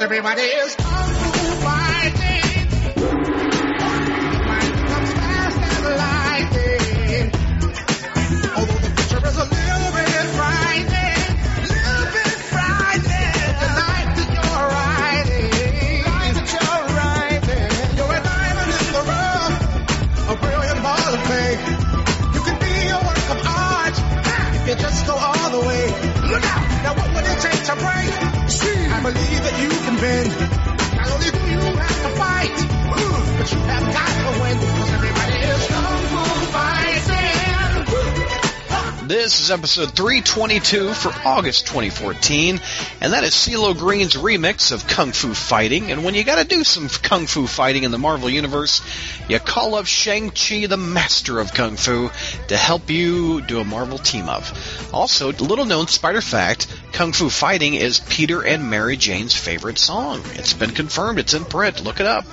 Everybody This is episode 322 for August 2014, and that is CeeLo Green's remix of Kung Fu Fighting. And when you gotta do some Kung Fu fighting in the Marvel Universe, you call up Shang-Chi, the master of Kung Fu, to help you do a Marvel team up. Also, little known spider fact, Kung Fu Fighting is Peter and Mary Jane's favorite song. It's been confirmed, it's in print, look it up.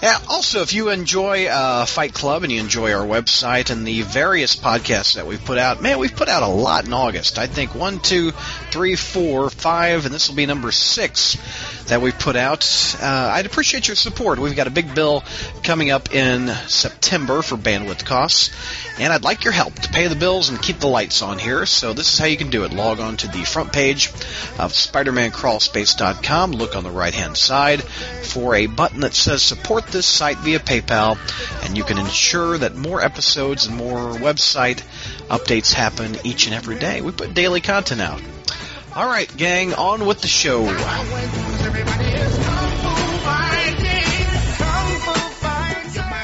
Yeah, also, if you enjoy uh, Fight Club and you enjoy our website and the various podcasts that we've put out, man, we've put out a lot in August. I think one, two, three, four, five, and this will be number six that we've put out. Uh, I'd appreciate your support. We've got a big bill coming up in September for bandwidth costs, and I'd like your help to pay the bills and keep the lights on here. So this is how you can do it. Log on to the front page of SpidermanCrawlspace.com. Look on the right-hand side for a button that says support this site via PayPal, and you can ensure that more episodes and more website updates happen each and every day. We put daily content out. All right, gang, on with the show.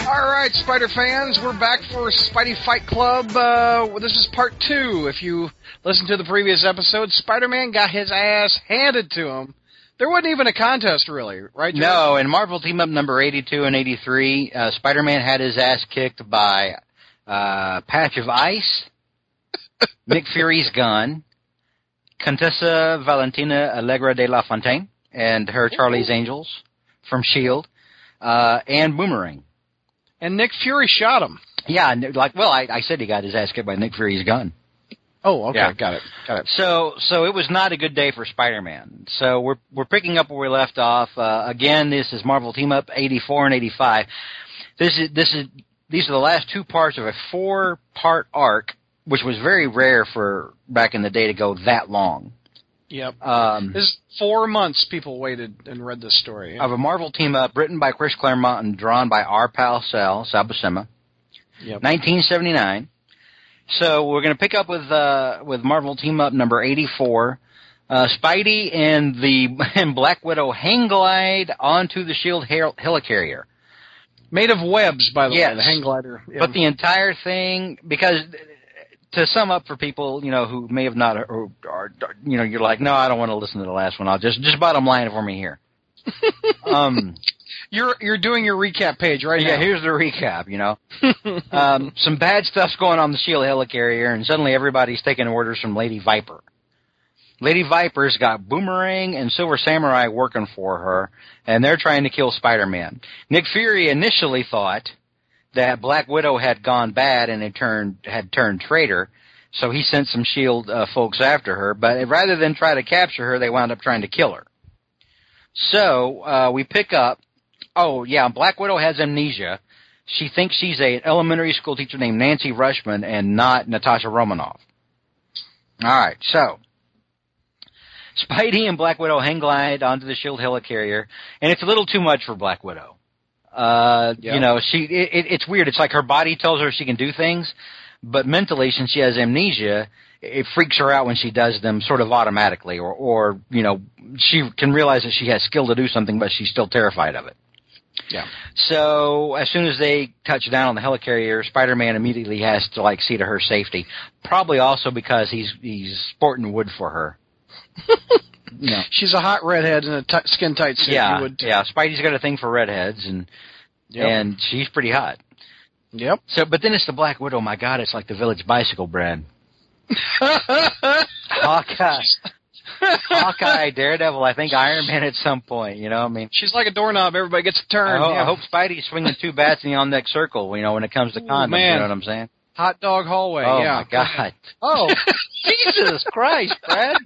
All right, Spider fans, we're back for Spidey Fight Club. Uh, this is part two. If you listen to the previous episode, Spider-Man got his ass handed to him. There wasn't even a contest, really, right? George? No, in Marvel Team Up number 82 and 83, uh, Spider-Man had his ass kicked by uh, Patch of Ice, Nick Fury's gun, Contessa Valentina Allegra de la Fontaine, and her Charlie's Angels from S.H.I.E.L.D., uh, and Boomerang. And Nick Fury shot him. Yeah, like, well, I, I said he got his ass kicked by Nick Fury's gun. Oh, okay, Yeah. got it, got it. So, so it was not a good day for Spider-Man. So we're we're picking up where we left off. Uh, again, this is Marvel Team Up 84 and 85. This is this is these are the last two parts of a four-part arc, which was very rare for back in the day to go that long. Yep. Um, This is four months people waited and read this story. of a Marvel Team Up written by Chris Claremont and drawn by our pal Sal Buscema. Yep. 1979. So we're going to pick up with uh, with Marvel Team Up number 84. Uh, Spidey and the and Black Widow hang glide onto the Shield hel- helicarrier. Made of webs, by the Yes. way, the hang glider. Yeah. But the entire thing, because to sum up for people, you know, who may have not, or, or you know, you're like, no, I don't want to listen to the last one. I'll just just bottom line it for me here. um, you're you're doing your recap page right yeah, now. here's the recap. You know, um, some bad stuff's going on the Shield helicarrier, and suddenly everybody's taking orders from Lady Viper. Lady Viper's got Boomerang and Silver Samurai working for her, and they're trying to kill Spider-Man. Nick Fury initially thought that Black Widow had gone bad and had turned had turned traitor, so he sent some Shield uh, folks after her. But rather than try to capture her, they wound up trying to kill her. So uh, we pick up. Oh yeah, Black Widow has amnesia. She thinks she's a elementary school teacher named Nancy Rushman and not Natasha Romanoff. All right, so Spidey and Black Widow hang glide onto the Shield helicarrier, and it's a little too much for Black Widow. Uh, Yeah. You know, she it, it, it's weird. It's like her body tells her she can do things, but mentally, since she has amnesia, it freaks her out when she does them sort of automatically, or or you know, she can realize that she has skill to do something, but she's still terrified of it. Yeah. So as soon as they touch down on the helicarrier, Spider-Man immediately has to like see to her safety. Probably also because he's he's sporting wood for her. know. She's a hot redhead in a t- skin tight suit. Yeah, would, yeah. Spidey's got a thing for redheads, and Yep. and she's pretty hot. Yep. So, but then it's the Black Widow. My God, it's like the Village Bicycle brand. Hawkeye, Hawkeye, Daredevil. I think Iron Man at some point. You know, I mean, She's like a doorknob. Everybody gets a oh, I, turn. ho- yeah. I hope Spidey's swinging two bats in the on deck circle. You know, when it comes to Ooh, condoms. man. You know what I'm saying? Hot dog hallway. oh yeah. my God. Oh, Jesus Christ, Brad.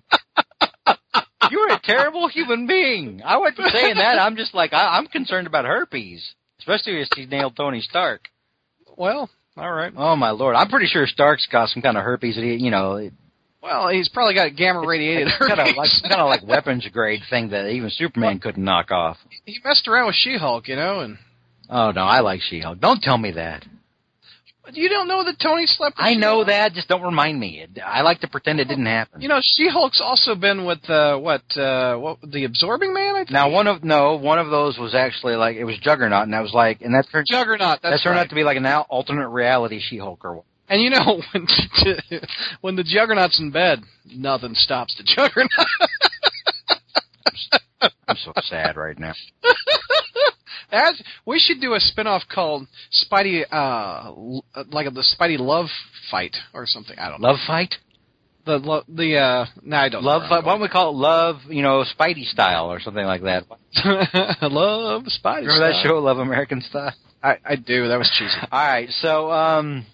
You're a terrible human being. I wasn't saying that. I'm just like I, I'm concerned about herpes, especially if she nailed Tony Stark. Well, all right. Oh my lord! I'm pretty sure Stark's got some kind of herpes that he, you know, Well, he's probably got gamma radiated kind of like kind of like weapons grade thing that even Superman couldn't knock off. he messed around with She-Hulk, you know, and Oh no, I like She-Hulk. Don't tell me that. you don't know that Tony slept. With I know She-Hulk? that. Just don't remind me. I like to pretend it didn't happen. You know, She-Hulk's also been with uh, what? Uh, what the Absorbing Man? I think. Now one of no, one of those was actually like it was Juggernaut, and I was like, and that turned Juggernaut. That's that turned right. out to be like an al- alternate reality She-Hulk or what. And you know, when when the Juggernaut's in bed, nothing stops the Juggernaut. I'm so sad right now. As we should do a spin-off called Spidey, uh, like the Spidey love fight or something. I don't know. Love fight, The lo- the uh, no, I don't. love fight. Why don't we call it Love? You know, Spidey style or something like that. love Spidey. Remember that style. show, Love American Style? I, I do. That was cheesy. All right, so um,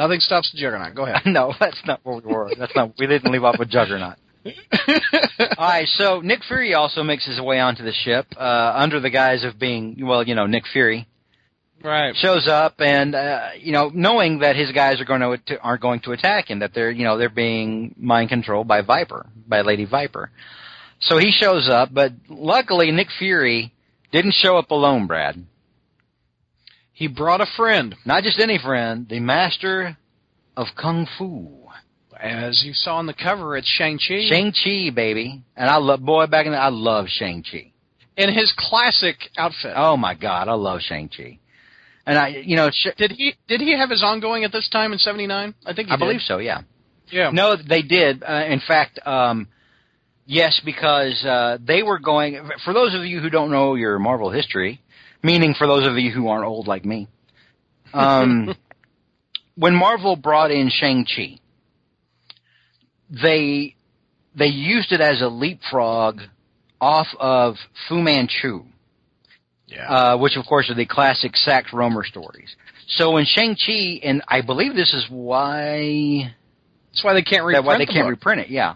Nothing stops the Juggernaut. Go ahead. no, that's not where we were. That's not. We didn't leave off with Juggernaut. All right, so Nick Fury also makes his way onto the ship uh, under the guise of being, well, you know, Nick Fury right. shows up, and uh, you know, knowing that his guys are going to, aren't going to attack him, that they're, you know, they're being mind controlled by Viper, by Lady Viper. So he shows up, but luckily Nick Fury didn't show up alone, Brad. He brought a friend, Not just any friend, the master of kung fu. as you saw on the cover. It's Shang Chi Shang Chi, baby, and I love boy back in the I love Shang Chi. in his classic outfit. Oh my God, I love Shang Chi, and I, you know, sh- Did he did he have his ongoing at this time in '79? I think he I did. believe so. Yeah, Yeah. no, they did. Uh, in fact, um, yes, because uh, they were going. For those of you who don't know your Marvel history, meaning for those of you who aren't old like me, um, when Marvel brought in Shang Chi, they they used it as a leapfrog off of Fu Manchu. Yeah. uh, which of course are the classic Sax Rohmer stories. So in Shang Chi, and I believe this is why That's why they can't reprint why they the can't book. reprint it. Yeah.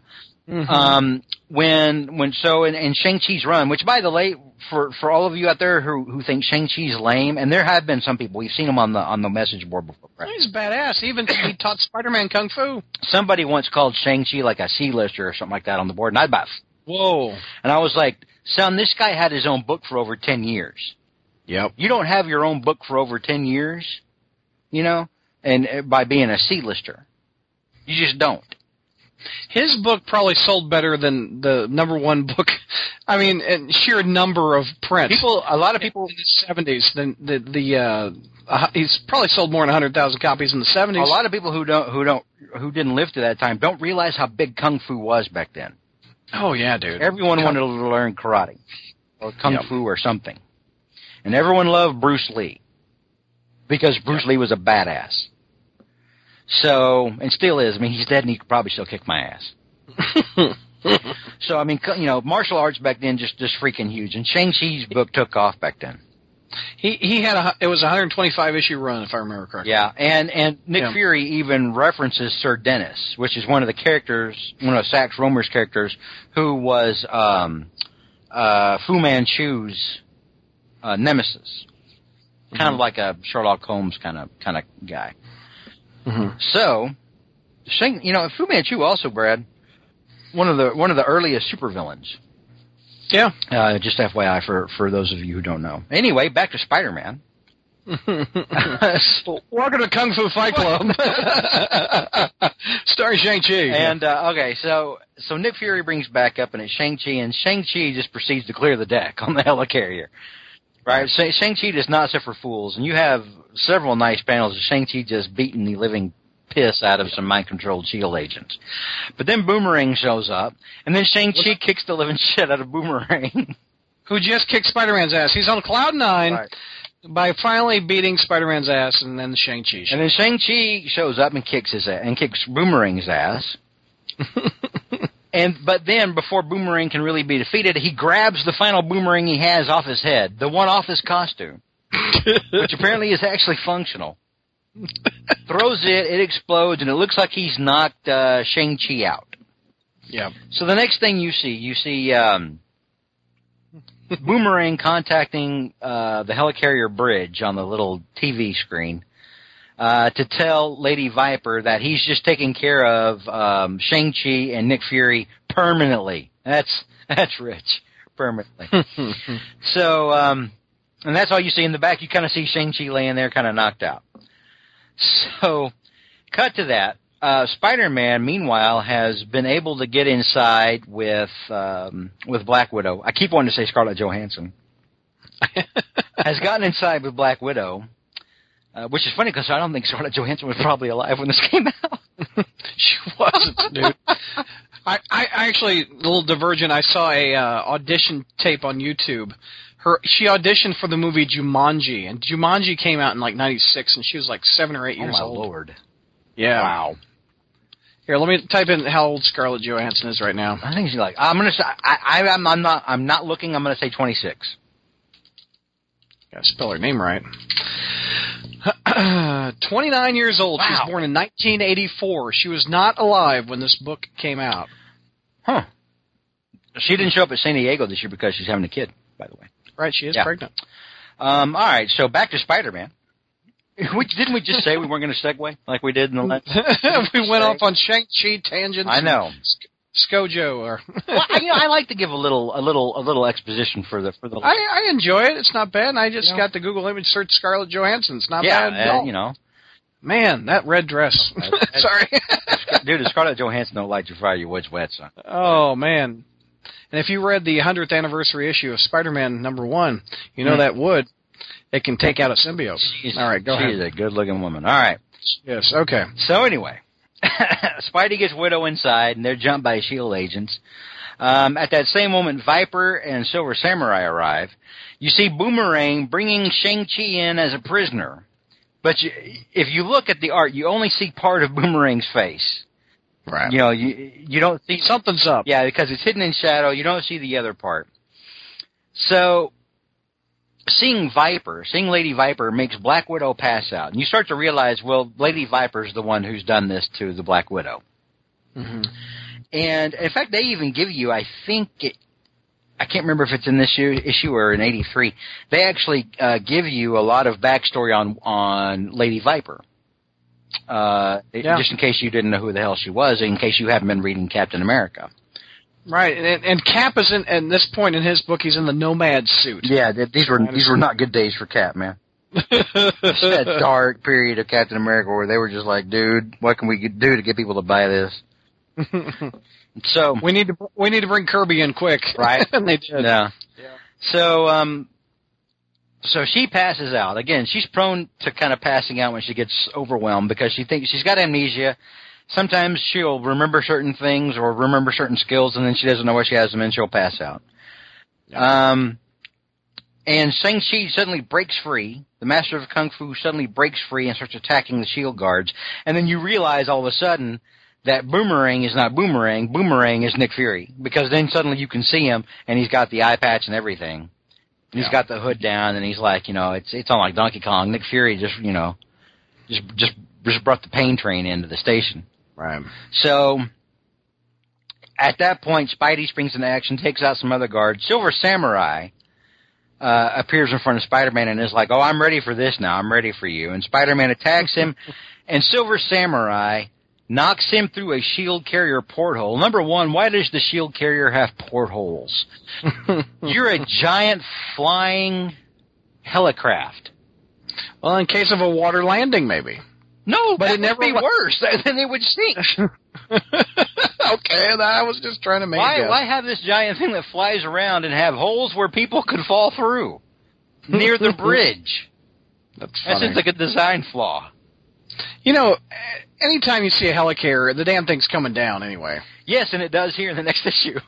Mhm. Um, when when so in, in Shang Chi's run, which by the way, for for all of you out there who who think Shang Chi's lame, and there have been some people we've seen him on the on the message board before. Right? He's badass. Even he taught Spider-Man kung fu. Somebody once called Shang Chi like a C lister or something like that on the board, and I about Whoa. and I was like, son, this guy had his own book for over ten years. Yep. You don't have your own book for over 10 years, you know, and uh, by being a C-lister. You just don't. His book probably sold better than the number one book. I mean, in sheer number of prints. People, a lot of people, in the seventies, Then the the uh, uh, he's probably sold more than hundred thousand copies in the seventies. a lot of people who don't, who don't, who didn't live to that time don't realize how big kung fu was back then. Oh yeah, dude. Everyone Kung- wanted to learn karate or kung Yep. fu or something. And everyone loved Bruce Lee because Bruce Lee was a badass. So, and still is. I mean, he's dead and he could probably still kick my ass. So, I mean, you know, martial arts back then just, just freaking huge. And Shang-Chi's book took off back then. he he had a it was a 125 issue run if I remember correctly. Yeah, and and Nick Yeah. Fury even references Sir Denis, which is one of the characters, one of Sax Rohmer's characters, who was um, uh, Fu Manchu's uh, nemesis, kind of like a Sherlock Holmes kind of kind of guy. Mhm. So, Shang, you know, Fu Manchu also, Brad, one of the one of the earliest supervillains. Yeah. Uh, just FYI for for those of you who don't know. Anyway, back to Spider Man. Welcome to Kung Fu Fight Club, starring Shang Chi. And uh, okay, so so Nick Fury brings back up and it's Shang Chi, and Shang Chi just proceeds to clear the deck on the helicarrier. Right, Shang Chi does not suffer fools, and you have several nice panels of Shang Chi just beating the living piss out of some mind controlled Shield agents. But then Boomerang shows up, and then Shang Chi kicks the living shit out of Boomerang. who just kicked Spider-Man's ass. He's on cloud nine Right. by finally beating Spider-Man's ass, and then Shang Chi. And then Shang Chi shows up and kicks his ass, and kicks Boomerang's ass. And but then before Boomerang can really be defeated, he grabs the final boomerang he has off his head, the one off his costume, which apparently is actually functional. Throws it, it explodes, and it looks like he's knocked uh, Shang Chi out. Yeah. So the next thing you see, you see um, Boomerang contacting uh, the helicarrier bridge on the little TV screen uh, to tell Lady Viper that he's just taking care of um, Shang Chi and Nick Fury permanently. That's that's rich permanently. so, um, and that's all you see in the back. You kind of see Shang Chi laying there, kind of knocked out. So, cut to that. Uh, Spider-Man, meanwhile, has been able to get inside with um, with Black Widow. I keep wanting to say Scarlett Johansson. has gotten inside with Black Widow, uh, which is funny because I don't think Scarlett Johansson was probably alive when this came out. she wasn't, dude. I, I actually, a little divergent. I saw a uh, audition tape on YouTube. Her, she auditioned for the movie Jumanji, and Jumanji came out in like '96, and she was like seven or eight oh years old. Oh, lord! Yeah. Wow. Here, let me type in how old Scarlett Johansson is right now. I think she's like I'm gonna say I, I I'm, I'm not I'm not looking. I'm gonna say 26. Gotta spell her name right. 29 years old. She was born in 1984. She was not alive when this book came out. Huh. She didn't show up at San Diego this year because she's having a kid. By the way. Right, she is Yeah. pregnant. Um, all right, so back to Spider-Man. We, didn't we just say we weren't going to segue like we did in the last? we went off on Shang-Chi tangents. I know. Scojo or well, I, you know, I like to give a little, a little, a little exposition for the for the. I, I enjoy it. It's not bad. I just Yeah. got the Google image search Scarlett Johansson. It's not yeah, bad at uh, you know, Man, that red dress. Sorry. dude, if Scarlett Johansson don't like your fire, your wood's wet, son. oh man. And if you read the 100th anniversary issue of Spider-Man number one, you know Hmm. that wood, it can take out a symbiote. She's, All right, go she's ahead. a good-looking woman. All right. Yes, okay. So anyway, Spidey gets Widow inside, and they're jumped by Shield agents. Um, at that same moment, Viper and Silver Samurai arrive. You see Boomerang bringing Shang Chi in as a prisoner, but you, if you look at the art, you only see part of Boomerang's face. Right. You know, you you don't see Something's up. yeah, because it's hidden in shadow. You don't see the other part. So, seeing Viper, seeing Lady Viper makes Black Widow pass out, and you start to realize, well, Lady Viper's the one who's done this to the Black Widow. hmm And in fact, they even give you, I think it, I can't remember if it's in this issue, issue or in '83. They actually uh, give you a lot of backstory on on Lady Viper. Uh, Yeah. just in case you didn't know who the hell she was, in case you haven't been reading Captain America. Right, and, and Cap is in, at this point in his book, he's in the nomad suit. Yeah, th- these were these were not good days for Cap, man. It's that dark period of Captain America where they were just like, dude, what can we do to get people to buy this? So, we need to we need to bring Kirby in quick. Right. and they did. yeah. Yeah. So, um, so she passes out. Again, she's prone to kind of passing out when she gets overwhelmed because she thinks she's got amnesia. Sometimes she'll remember certain things or remember certain skills, and then she doesn't know where she has them, and she'll pass out. Um, and Shang Chi suddenly breaks free. The master of kung fu suddenly breaks free and starts attacking the shield guards. And then you realize all of a sudden that Boomerang is not Boomerang. Boomerang is Nick Fury because then suddenly you can see him and he's got the eye patch and everything. And He's got the hood down and he's like, you know, it's it's on like Donkey Kong. Nick Fury just, you know, just just just brought the pain train into the station. Right. So at that point, Spidey springs into action, takes out some other guards. Silver Samurai uh, appears in front of Spider-Man and is like, "Oh, I'm ready for this now. I'm ready for you." And Spider-Man attacks him, and Silver Samurai knocks him through a shield carrier porthole. Number one, why does the shield carrier have portholes? You're a giant flying helicraft. well, in case of a water landing, maybe. No, But it never would be worse. Then it would sink. okay, I was just trying to make. Why, why have this giant thing that flies around and have holes where people could fall through near the bridge? That's That seems like a design flaw. you know, anytime you see a helicarrier, the damn thing's coming down anyway. Yes, and it does here in the next issue.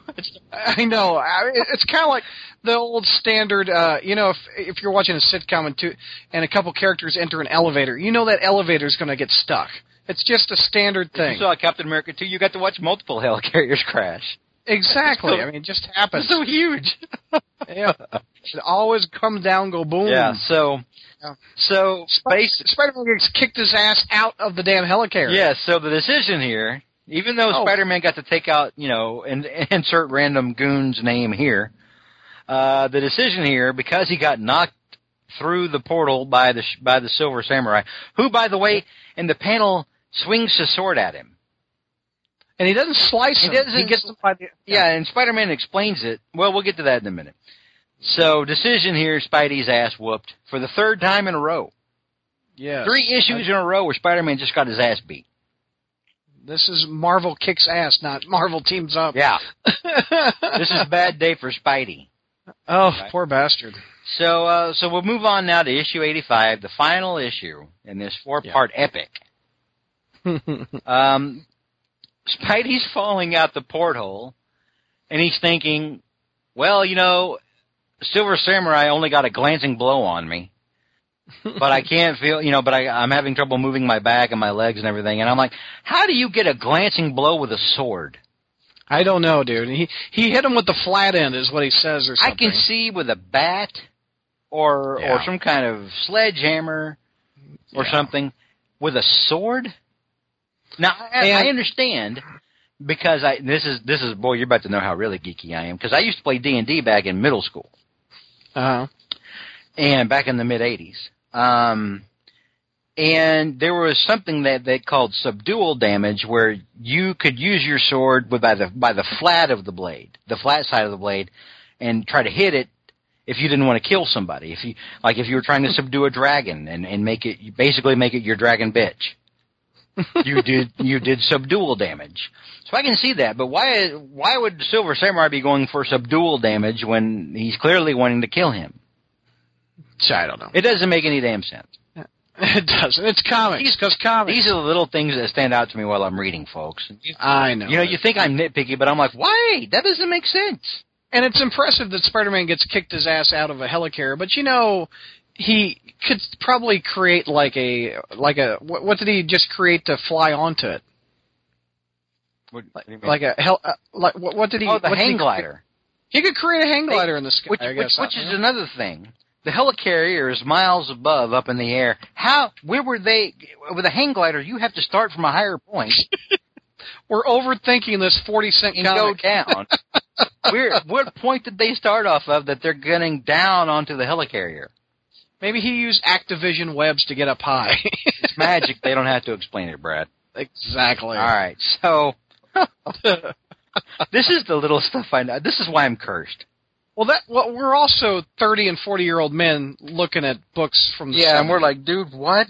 I know. I, it's kind of like the old standard. Uh, you know, if if you're watching a sitcom and two and a couple characters enter an elevator, you know that elevator's going to get stuck. It's just a standard thing you thing. saw Captain America 2, you got to watch multiple helicarriers crash. Exactly. So- I mean, it just happens. It's so huge. yeah. It always comes down, go boom. yeah, so, Yeah. so, Spider-Man gets kicked his ass out of the damn helicarrier. yeah, so the decision here Even though Oh. Spider-Man got to take out, you know, and insert random goon's name here, uh, the decision here because he got knocked through the portal by the sh- by the Silver Samurai, who, by the way, in the panel swings his sword at him. And he doesn't slice He him. doesn't- he gets by the Yeah, and Spider-Man explains it. Well, we'll get to that in a minute. So, decision here: Spidey's ass whooped for the third time in a row. Yes. Three issues in a row where Spider-Man just got his ass beat. This is Marvel kicks ass, not Marvel teams up. Yeah, this is a bad day for Spidey. Oh, poor bastard. So, uh, so we'll move on now to issue 85, the final issue in this four-part epic. Um, Spidey's falling out the porthole, and he's thinking, well, you know, Silver Samurai only got a glancing blow on me, but I can't feel, you know, but I, I'm having trouble moving my back and my legs and everything. And I'm like, how do you get a glancing blow with a sword? I don't know, dude. He he hit him with the flat end, is what he says, or something. I can see with a bat or or some kind of sledgehammer or Yeah. something with a sword. Now I, I understand because I this is this is boy you're about to know how really geeky I am because I used to play D and D back in middle school Uh-huh. and back in the mid '80s. Um, and there was something that they called subdual damage, where you could use your sword with by the by the flat of the blade, the flat side of the blade, and try to hit it if you didn't want to kill somebody. If you like, if you were trying to subdue a dragon and and make it basically make it your dragon bitch, you did you did subdual damage. So I can see that, but why why would Silver Samurai be going for subdual damage when he's clearly wanting to kill him? I don't know. It doesn't make any damn sense. It doesn't. It's comics. These- Because comics. These are the little things that stand out to me while I'm reading, folks. I know. You know, you think I'm nitpicky, but I'm like, why? That doesn't make sense. and it's impressive that Spider-Man gets kicked his ass out of a helicarrier, but you know, he could probably create like a like a what, what did he just create to fly onto it? Like a hel uh, like what, what did he? oh, the what he hang cre- glider, He could create a hang glider in the sky. which, I guess. which I is another thing. The helicarrier is miles above, up in the air. How? Where were they? With a hang glider, you have to start from a higher point We're overthinking this forty cent and go down. Where? What point did they start off of that they're getting down onto the helicarrier? Maybe he used Activision webs to get up high. It's magic. they don't have to explain it, Brad. exactly. All right, so this is the little stuff I know. This is why I'm cursed. Well, that well, we're also thirty and forty year old men looking at books from the Yeah, and we're like, dude, what?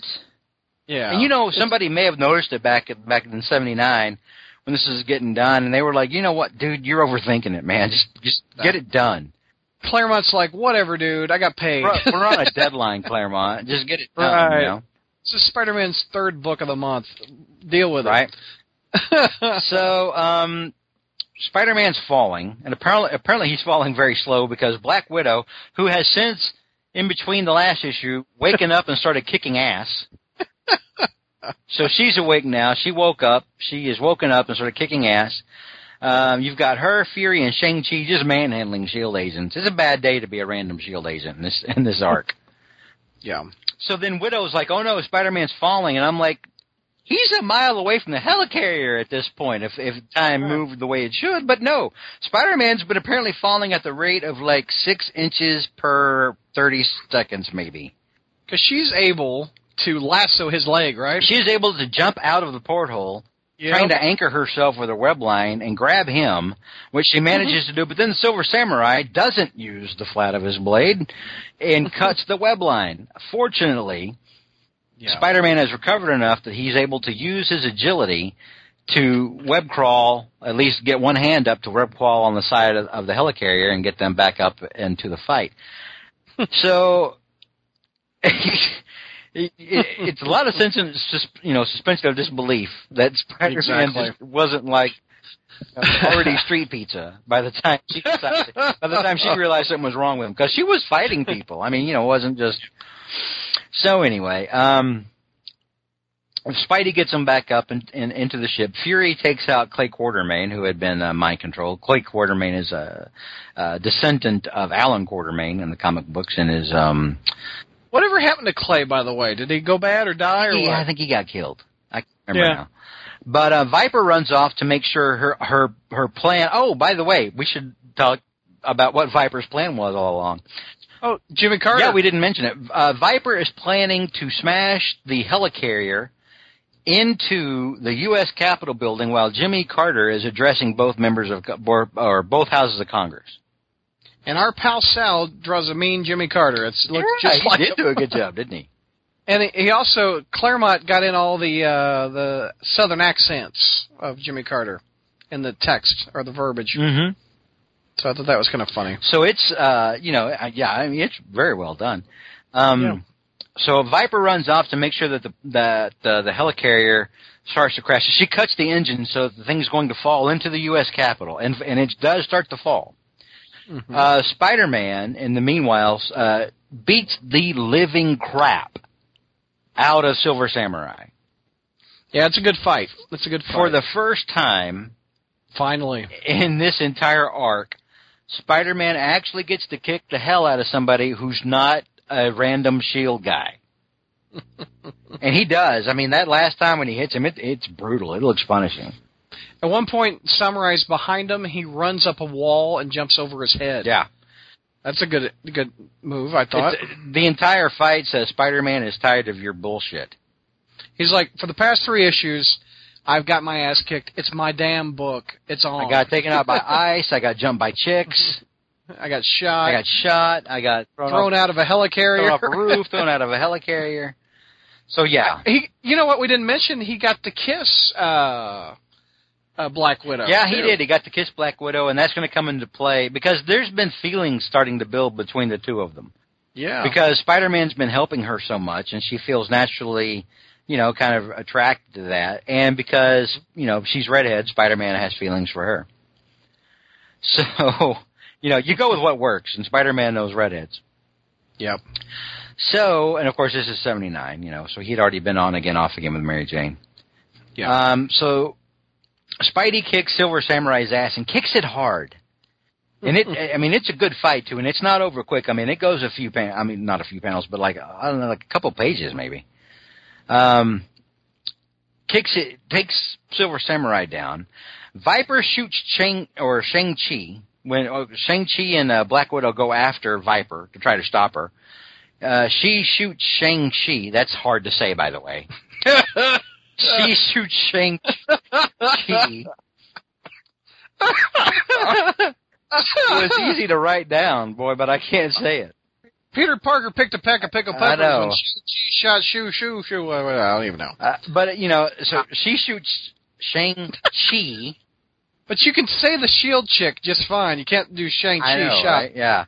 yeah, And you know, somebody may have noticed it back at, back in '79 when this was getting done, and they were like, you know what, dude, you're overthinking it, man. Just just get it done. Claremont's like, whatever, dude, I got paid. We're, we're on a deadline, Claremont. Just get it done. Right. You know? this is Spider-Man's third book of the month. Deal with Right. it. So, um, Spider-Man's falling, and apparently, apparently he's falling very slow because Black Widow, who has since, in between the last issue, waken up and started kicking ass. so she's awake now. She woke up. She is woken up and started kicking ass. Um, you've got her, Fury, and Shang Chi just manhandling Shield agents. It's a bad day to be a random Shield agent in this in this arc. yeah. So then Widow's like, "Oh no, Spider-Man's falling," and I'm like, "He's a mile away from the helicarrier at this point. If if time moved the way it should, but no, Spider-Man's been apparently falling at the rate of like six inches per thirty seconds, maybe. Because she's able to lasso his leg, right? She's able to jump out of the porthole." Trying to anchor herself with a web line and grab him, which she manages mm-hmm. to do, but then Silver Samurai doesn't use the flat of his blade and mm-hmm. cuts the web line. Fortunately, Yeah. Spider-Man has recovered enough that he's able to use his agility to web crawl, at least get one hand up to web crawl on the side of, of the helicarrier and get them back up into the fight. so, it, it, it's a lot of sense in you know suspension of disbelief that Spider-Man Exactly. just wasn't like already street pizza by the time she decided, by the time she realized something was wrong with him because she was fighting people. I mean, you know, it wasn't just. So anyway, um, Spidey gets him back up and in, into the ship. Fury takes out Clay Quartermain, who had been uh, mind controlled. Clay Quartermain is a, a descendant of Alan Quartermain in the comic books, and is um, Whatever happened to Clay, by the way? Did he go bad or die or he- what? I think he got killed. I can't remember Yeah. now. But uh, Viper runs off to make sure her her her plan. Oh, by the way, we should talk about what Viper's plan was all along. Oh, Jimmy Carter. Yeah, we didn't mention it. Uh, Viper is planning to smash the helicarrier into the U.S. Capitol building while Jimmy Carter is addressing both members of or, or both houses of Congress. And our pal Sal draws a mean Jimmy Carter. It's looks Yeah, just he like did do a good job, didn't he? And he- he also Claremont got in all the uh, the southern accents of Jimmy Carter in the text or the verbiage. Mm-hmm. So I thought that was kind of funny. So it's uh, you know, uh, yeah, I mean it's very well done. Um, Yeah. So Viper runs off to make sure that the that uh, the helicarrier starts to crash. She cuts the engine so the thing's going to fall into the U.S. Capitol, and and it does start to fall. Mm-hmm. Uh, Spider-Man, in the meanwhile, uh, beats the living crap out of Silver Samurai Yeah, it's a good fight. It's a good fight. for the first time finally. in this entire arc. Spider-Man actually gets to kick the hell out of somebody who's not a random shield guy. and he does. I mean, that last time when he hits him, it, it's brutal. It looks punishing. At one point, Samurai's behind him. He runs up a wall and jumps over his head. Yeah. That's a good good move. I thought. It's- the entire fight says Spider-Man is tired of your bullshit. He's like, for the past three issues, I've got my ass kicked. It's my damn book. It's on. I got taken out by ice. I got jumped by chicks. I got shot. I got shot. I got thrown, thrown off, out of a helicarrier. thrown off a roof. thrown out of a helicarrier. So yeah, He, you know what we didn't mention? He got to kiss uh, uh, Black Widow. Yeah, he too. did. He got to kiss Black Widow, and that's going to come into play because there's been feelings starting to build between the two of them. Yeah, Because Spider-Man's been helping her so much, and she feels naturally, you know, kind of attracted to that. And because you know she's redhead, Spider-Man has feelings for her. So, you know, you go with what works, and Spider-Man knows redheads. Yep. So, and of course, this is '79. You know, so he'd already been on again, off again with Mary Jane. Yeah. Um, so Spidey kicks Silver Samurai's ass and kicks it hard. And it, I mean, it's a good fight too, and it's not over quick. I mean, it goes a few pan, I mean, not a few panels, but like I don't know, like a couple pages maybe. Um, kicks it, takes Silver Samurai down. Viper shoots Shang or Shang Chi when oh, Shang Chi and uh, Black Widow go after Viper to try to stop her. Uh, she shoots Shang Chi. That's hard to say, by the way. she shoots Shang Chi. it was easy to write down, boy, but I can't say it. Peter Parker picked a peck of pickled I peppers know. when she, she shot shoo shoo shoo. I don't even know. Uh, but you know, so she shoots Shang Chi. But you can say the shield chick just fine. You can't do Shang Chi shot. right? Yeah.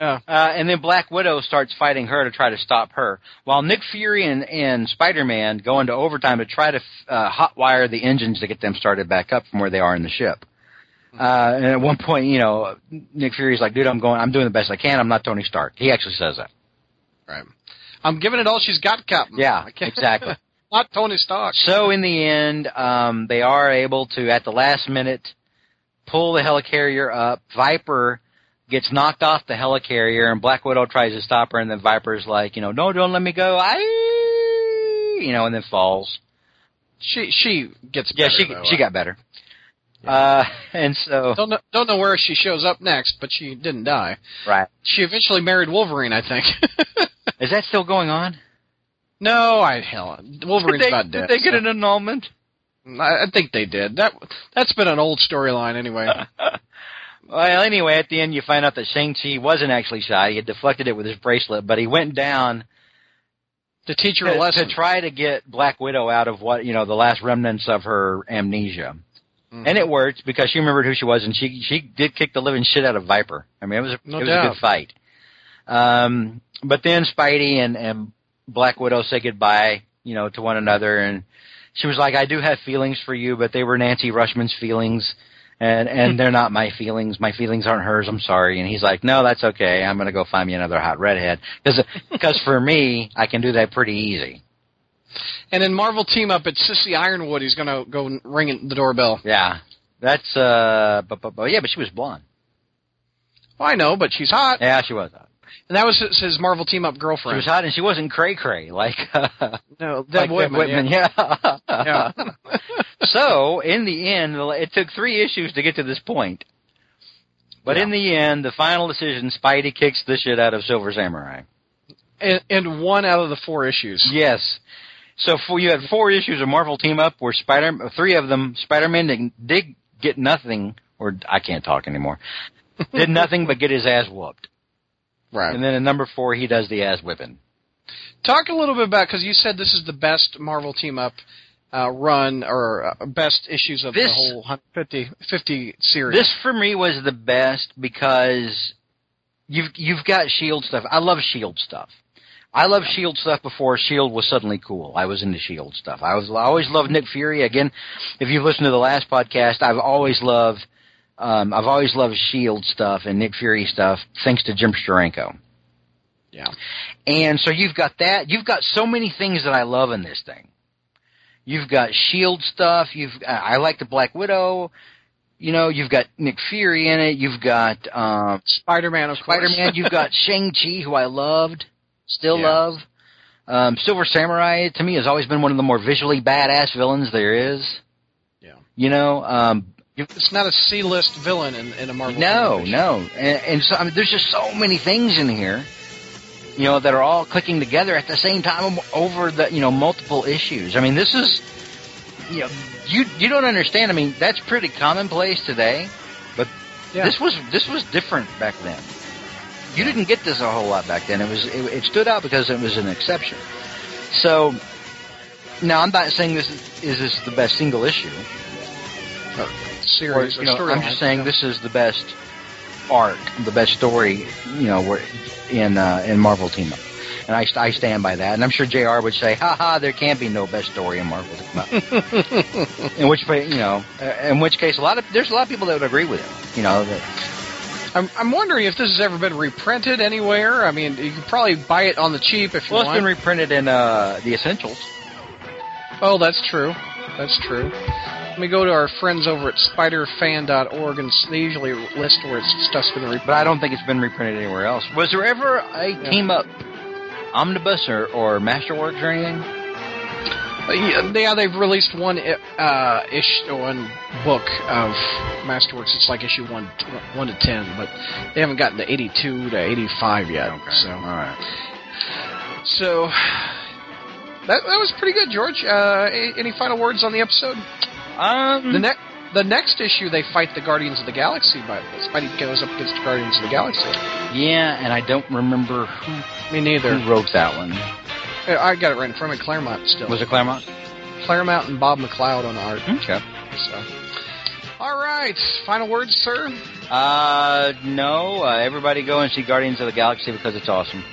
Uh, and then Black Widow starts fighting her to try to stop her, while Nick Fury and, and Spider-Man go into overtime to try to uh, hotwire the engines to get them started back up from where they are in the ship. Uh, and at one point, you know, Nick Fury's like, "Dude, I'm going. I'm doing the best I can. I'm not Tony Stark." He actually says that. Right. I'm giving it all she's got, Captain. Yeah, exactly. Not Tony Stark. So in the end, um, they are able to, at the last minute, pull the helicarrier up. Viper gets knocked off the helicarrier, and Black Widow tries to stop her, and then Viper's like, you know, no, don't let me go. I, you know, and then falls. She she gets Yeah, better, she though. she got better. Uh, and so Don't know, don't know where she shows up next, but she didn't die. right, She eventually married Wolverine, I think. is that still going on? no, I hell, Wolverine's did they, not dead. Did they get so- an annulment? I I think they did. That that's been an old storyline anyway. Well, anyway, at the end you find out that Shang-Chi wasn't actually shot. He had deflected it with his bracelet, but he went down to teach her to, a lesson. to try to get Black Widow out of what you know the last remnants of her amnesia, Mhm. and it worked because she remembered who she was, and she she did kick the living shit out of Viper. I mean, it was a, No it was a good fight. Um, but then Spidey and and Black Widow say goodbye, you know, to one another, and she was like, "I do have feelings for you, but they were Nancy Rushman's feelings." And and they're not my feelings. My feelings aren't hers. I'm sorry. And he's like, no, that's okay. I'm gonna go find me another hot redhead because because for me, I can do that pretty easy. And in Marvel team up, it's Cissy Ironwood. He's gonna go ring the doorbell. Yeah, that's uh, but, but, but yeah, but she was blonde. Well, I know, but she's hot, Yeah, she was hot. and that was his, his Marvel team up girlfriend. She was hot, and she wasn't cray cray like uh, no, like Deb Whitman. Whitman. Yeah. Yeah. so in the end, it took three issues to get to this point. But in the end, the final decision, Spidey kicks the shit out of Silver Samurai. And, and one out of the four issues. Yes. So for, you had four issues of Marvel Team Up where Spider, three of them, Spider-Man did, did get nothing, or I can't talk anymore, did nothing but get his ass whooped. Right. And then in number four, he does the ass whipping. Talk a little bit about because you said this is the best Marvel team up uh, run or uh, best issues of This- the whole 150 50 series. This for me was the best because you've you've got Shield stuff. I love Shield stuff. I love Shield stuff before Shield was suddenly cool. I was into Shield stuff. I was I always loved Nick Fury. Again, if you've listened to the last podcast, I've always loved um, I've always loved Shield stuff and Nick Fury stuff thanks to Jim Steranko. yeah. And so you've got that. You've got so many things that I love in this thing. You've got Shield stuff. You've I like the Black Widow. You know, you've got Nick Fury in it. You've got um, Spider-Man, of. Spider-Man. You've got Shang-Chi, who I loved, still Yeah. love. Um, Silver Samurai to me has always been one of the more visually badass villains there is. Yeah. You know, um, It's not a C-list villain in, in a Marvel. no, television. no, and, and so I mean, there's just so many things in here, you know, that are all clicking together at the same time over the you know multiple issues. I mean, this is, you know, you you don't understand. I mean, that's pretty commonplace today, but Yeah. this was this was different back then. You didn't get this a whole lot back then. It was it, it stood out because it was an exception. So now I'm not saying this is, is this the best single issue. Or, series. you know, I'm just saying this is the best arc, the best story, you know, in uh, in Marvel Team Up. And I, I stand by that. And I'm sure JR would say, "Ha ha, there can't be no best story in Marvel Team Up." in which, you know, uh, in which case, a lot of there's a lot of people that would agree with him. You know, that, I'm, I'm wondering if this has ever been reprinted anywhere. I mean, you could probably buy it on the cheap if you well, it's want. been reprinted in uh, the Essentials. oh, that's true. That's true. Let me go to our friends over at spiderfan.org, and they usually list where it's, stuff's been reprinted. But I don't think it's been reprinted anywhere else. Was there ever a team up omnibus or, or Masterworks or anything? Yeah, yeah, they've released one uh, ish one book of Masterworks. It's like issue one one to ten, but they haven't gotten to eighty two to eighty five yet. So, All right. so that that was pretty good, George. Uh, any final words on the episode? Um, The next the next issue, they fight the Guardians of the Galaxy. But Spidey goes up against the Guardians of the Galaxy. yeah, and I don't remember who, Me neither. who wrote that one. I got it right in front of me. Claremont still. Was it Claremont? Claremont and Bob McLeod on art. Okay. So. All right. Final words, sir. Uh, no. Uh, everybody go and see Guardians of the Galaxy because it's awesome.